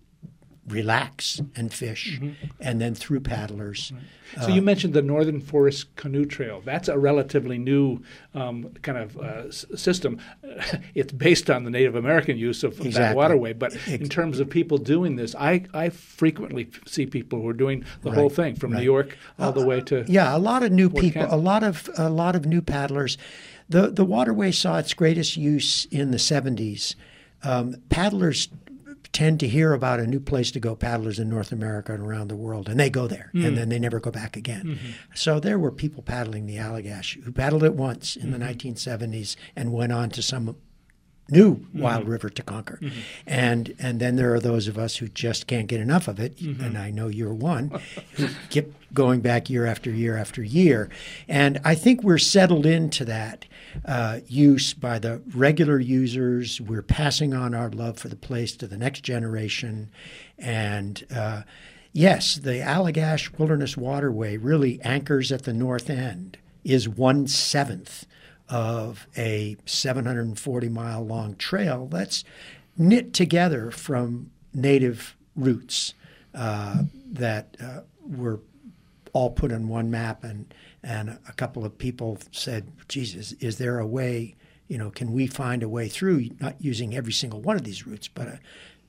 relax and fish, and then through paddlers. So you mentioned the Northern Forest Canoe Trail. That's a relatively new um, kind of uh, s- system. it's based on the Native American use of, of that waterway, but in terms of people doing this, I, I frequently f- see people who are doing the whole thing from New. York all the way to Yeah, a lot of new people, Kent. a lot of a lot of new paddlers. The the waterway saw its greatest use in the 70s. Um, paddlers tend to hear about a new place to go paddlers in North America and around the world, and they go there, and hmm. then they never go back again. Mm-hmm. So there were people paddling the Allagash who paddled it once in the mm-hmm. 1970s and went on to some new wild river to conquer. And and then there are those of us who just can't get enough of it, and I know you're one, who keep going back year after year after year. And I think we're settled into that uh, use by the regular users. We're passing on our love for the place to the next generation. And uh, yes, the Allagash Wilderness Waterway really anchors at the north end, is one seventh of a 740 mile long trail that's knit together from native roots uh, that uh, were all put on one map and and a couple of people said jesus is there a way you know can we find a way through not using every single one of these routes but uh,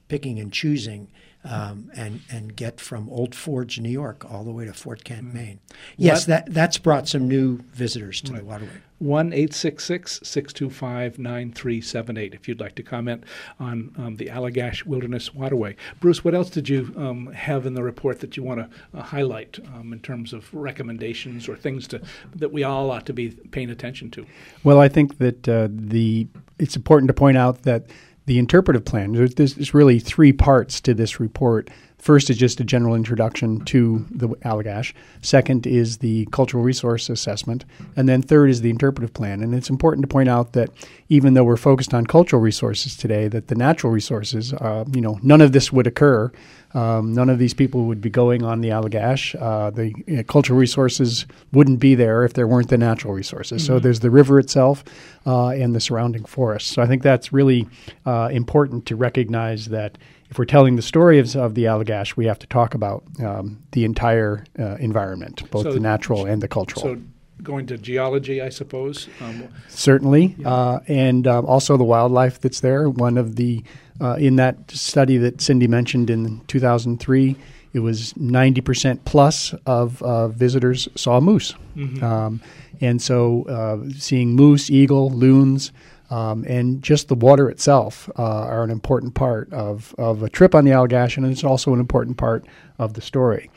picking and choosing um, and and get from Old Forge, New York, all the way to Fort Kent, Maine. Yes, What- that that's brought some new visitors to the waterway. 1 866 625 9378 if you'd like to comment on um, the Allagash Wilderness Waterway. Bruce, what else did you um, have in the report that you want to uh, highlight um, in terms of recommendations or things to, that we all ought to be paying attention to? Well, I think that uh, the it's important to point out that the interpretive plan. There's, there's really three parts to this report. First is just a general introduction to the Allagash. Second is the cultural resource assessment, and then third is the interpretive plan. And it's important to point out that even though we're focused on cultural resources today, that the natural resources, uh, you know, none of this would occur. Um, none of these people would be going on the Allagash. Uh, the uh, cultural resources wouldn't be there if there weren't the natural resources. So there's the river itself uh, and the surrounding forest. So I think that's really uh, important to recognize that if we're telling the story of, of the Allagash, we have to talk about um, the entire uh, environment, both So- the natural and the cultural. So, going to geology, I suppose. Um, Certainly, uh, and um, also the wildlife that's there. One of the uh, in that study that Cindy mentioned in 2003, it was 90% plus of uh, visitors saw moose, um, and so uh, seeing moose, eagle, loons. Um, and just the water itself uh, are an important part of, of a trip on the Allagash, and it's also an important part of the story.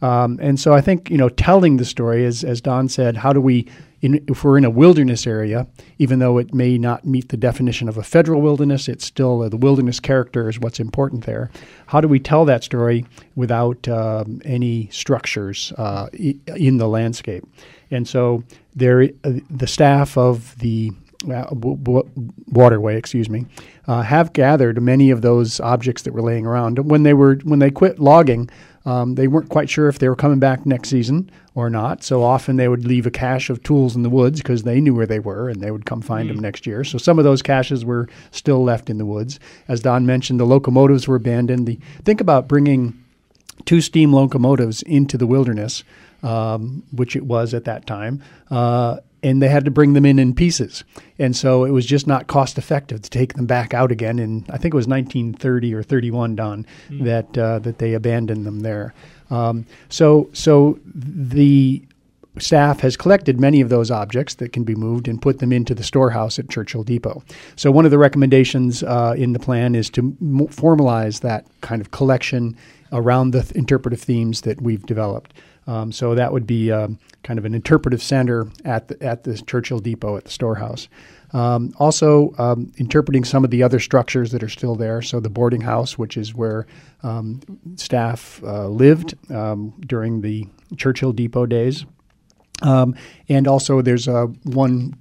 Um, and so I think you know, telling the story, as as Don said, how do we, in, if we're in a wilderness area, even though it may not meet the definition of a federal wilderness, it's still uh, the wilderness character is what's important there. How do we tell that story without um, any structures uh, i- in the landscape? And so there, uh, the staff of the uh, w- w- waterway, excuse me, uh, have gathered many of those objects that were laying around. When they were when they quit logging, um, they weren't quite sure if they were coming back next season or not. So often they would leave a cache of tools in the woods because they knew where they were and they would come find them next year. So some of those caches were still left in the woods. As Don mentioned, the locomotives were abandoned. The, think about bringing two steam locomotives into the wilderness, um, which it was at that time, uh, and they had to bring them in in pieces. And so it was just not cost effective to take them back out again. And I think it was 1930 or 31, Don, mm. that uh, that they abandoned them there. Um, so so the staff has collected many of those objects that can be moved and put them into the storehouse at Churchill Depot. So one of the recommendations uh, in the plan is to m- formalize that kind of collection around the th- interpretive themes that we've developed. Um, so that would be um, kind of an interpretive center at the, at the Churchill Depot at the storehouse. Um, also, um, interpreting some of the other structures that are still there. So, the boarding house, which is where um, staff uh, lived um, during the Churchill Depot days. and also, there's uh, one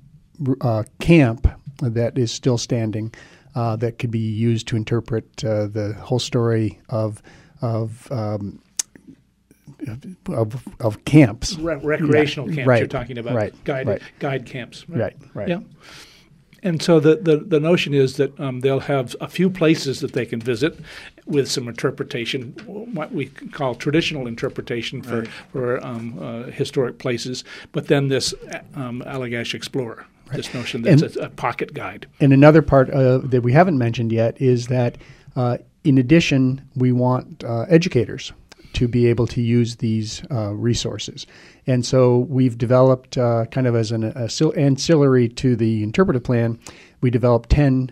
uh, camp that is still standing uh, that could be used to interpret uh, the whole story of of um, of, of camps, Re- recreational camps. Right. You're talking about right. guide right. guide camps. Right. Right. Yeah. And so the, the, the notion is that um, they'll have a few places that they can visit with some interpretation, what we call traditional interpretation for, for um, uh, historic places, but then this um, Allagash Explorer, this notion that's And- a, a pocket guide. And another part uh, that we haven't mentioned yet is that, uh, in addition, we want uh, educators to be able to use these uh, resources. And so we've developed, uh, kind of as an ancillary to the interpretive plan, we developed 10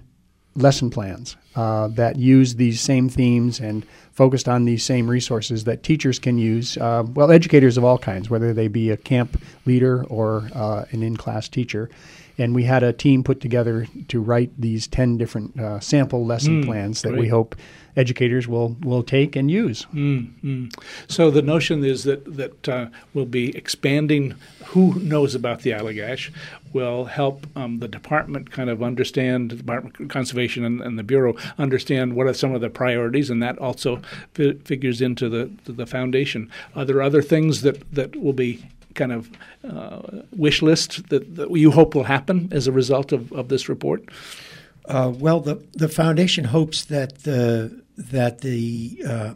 lesson plans uh, that use these same themes and focused on these same resources that teachers can use. Uh, well, educators of all kinds, whether they be a camp leader or uh, an in class teacher. And we had a team put together to write these 10 different uh, sample lesson Mm, plans that we hope educators will, will take and use. Mm, mm. So the notion is that that uh, we'll be expanding who knows about the Allagash, will help um, the department kind of understand the Department of Conservation and, and the Bureau understand what are some of the priorities, and that also fi- figures into the to the foundation. Are there other things that that will be kind of uh, wish list that, that you hope will happen as a result of, of this report? Uh, well, the the foundation hopes that the that the uh,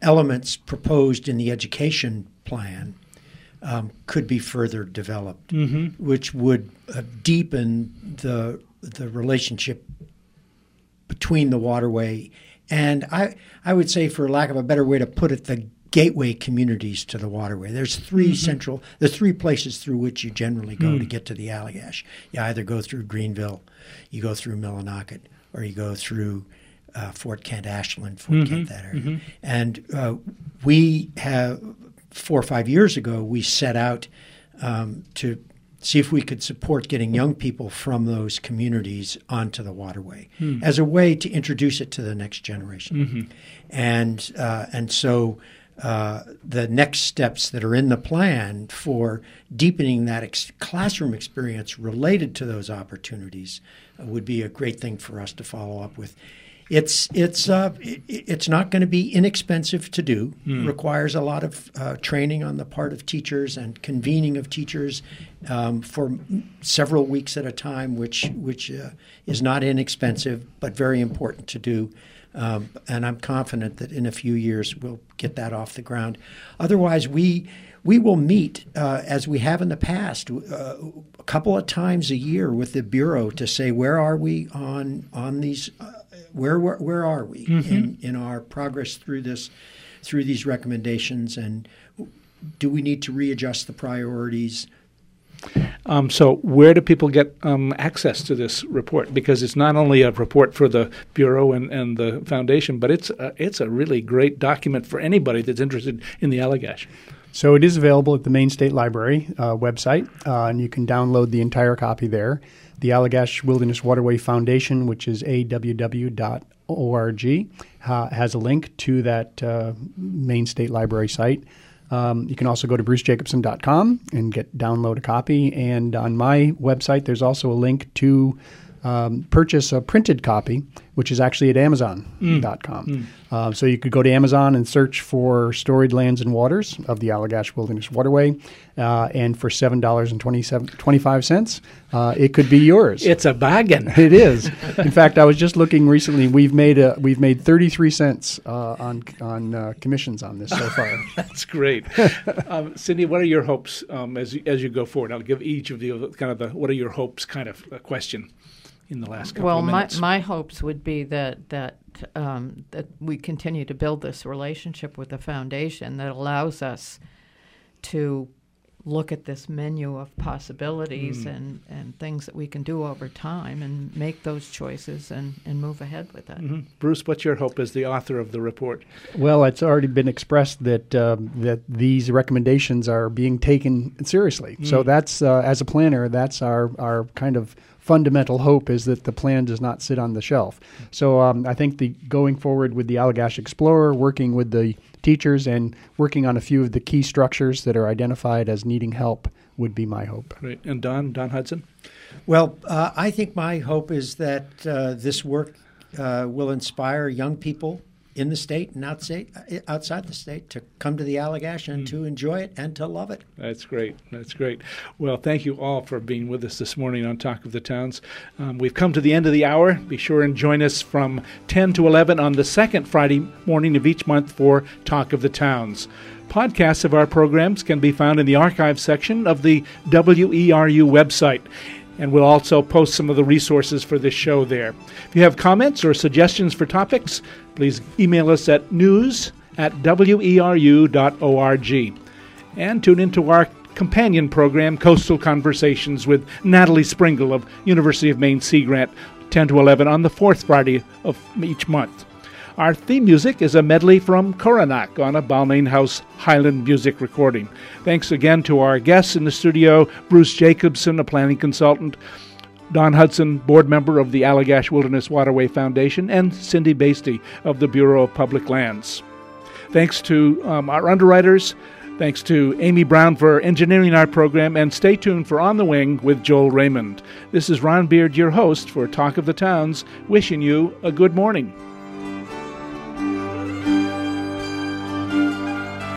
elements proposed in the education plan um, could be further developed, which would uh, deepen the the relationship between the waterway and I I would say, for lack of a better way to put it, the gateway communities to the waterway. There's 3 central. There's three places through which you generally go to get to the Allagash. You either go through Greenville, you go through Millinocket, or you go through uh, Fort Kent, Ashland, Fort Kent, that area. And uh, we have four or five years ago, we set out um, to see if we could support getting young people from those communities onto the waterway as a way to introduce it to the next generation. And uh, and so uh, the next steps that are in the plan for deepening that ex- classroom experience related to those opportunities uh, would be a great thing for us to follow up with. It's it's uh, it, it's not going to be inexpensive to do. Requires a lot of uh, training on the part of teachers and convening of teachers um, for m- several weeks at a time, which which uh, is not inexpensive but very important to do. Um, and I'm confident that in a few years we'll get that off the ground. Otherwise, we we will meet uh, as we have in the past uh, a couple of times a year with the bureau to say where are we on on these uh, where, where where are we in in our progress through this through these recommendations and do we need to readjust the priorities Um, so, where do people get um, access to this report? Because it's not only a report for the bureau and, and the foundation, but it's a, it's a really great document for anybody that's interested in the Allagash. So it is available at the Maine State Library uh, website, uh, and you can download the entire copy there. The Allagash Wilderness Waterway Foundation, which is aww.org, has a link to that uh, Maine State Library site. Um, you can also go to brucejacobson.com and get download a copy. And on my website, there's also a link to um, purchase a printed copy, which is actually at Amazon.com. Mm. Uh, so you could go to Amazon and search for Storied Lands and Waters of the Allagash Wilderness Waterway, uh, and for seven dollars and twenty-five cents, uh, it could be yours. It's a bargain. It is. In fact, I was just looking recently. We've made a, we've made thirty-three cents uh, on on uh, commissions on this so far. That's great, um, Cindy. What are your hopes um, as you, as you go forward? I'll give each of you kind of the what are your hopes kind of question in the last couple well, of minutes. Well, my, my hopes would be that that um, that we continue to build this relationship with the foundation that allows us to look at this menu of possibilities mm. and, and things that we can do over time and make those choices and, and move ahead with it. Mm-hmm. Bruce, what's your hope as the author of the report? Well, it's already been expressed that um, that these recommendations are being taken seriously. Mm. So that's uh, as a planner, that's our our kind of fundamental hope is that the plan does not sit on the shelf. So um, I think the going forward with the Allagash Explorer, working with the teachers and working on a few of the key structures that are identified as needing help would be my hope. Great. And Don, Don Hudson? Well, uh, I think my hope is that uh, this work uh, will inspire young people in the state and outside, outside the state to come to the Allagash and mm. to enjoy it and to love it. That's great. That's great. Well, thank you all for being with us this morning on Talk of the Towns. Um, we've come to the end of the hour. Be sure and join us from 10 to 11 on the second Friday morning of each month for Talk of the Towns. Podcasts of our programs can be found in the archive section of the WERU website and we'll also post some of the resources for this show there. If you have comments or suggestions for topics, please email us at news at weru.org. And tune into our companion program, Coastal Conversations, with Natalie Springuel of University of Maine Sea Grant, 10 to 11 on the fourth Friday of each month. Our theme music is a medley from Coronach on a Balmain House Highland music recording. Thanks again to our guests in the studio Bruce Jacobson, a planning consultant, Don Hudson, board member of the Allagash Wilderness Waterway Foundation, and Cindy Basty of the Bureau of Public Lands. Thanks to um, our underwriters. Thanks to Amy Brown for engineering our program, and stay tuned for On the Wing with Joel Raymond. This is Ron Beard, your host for Talk of the Towns, wishing you a good morning.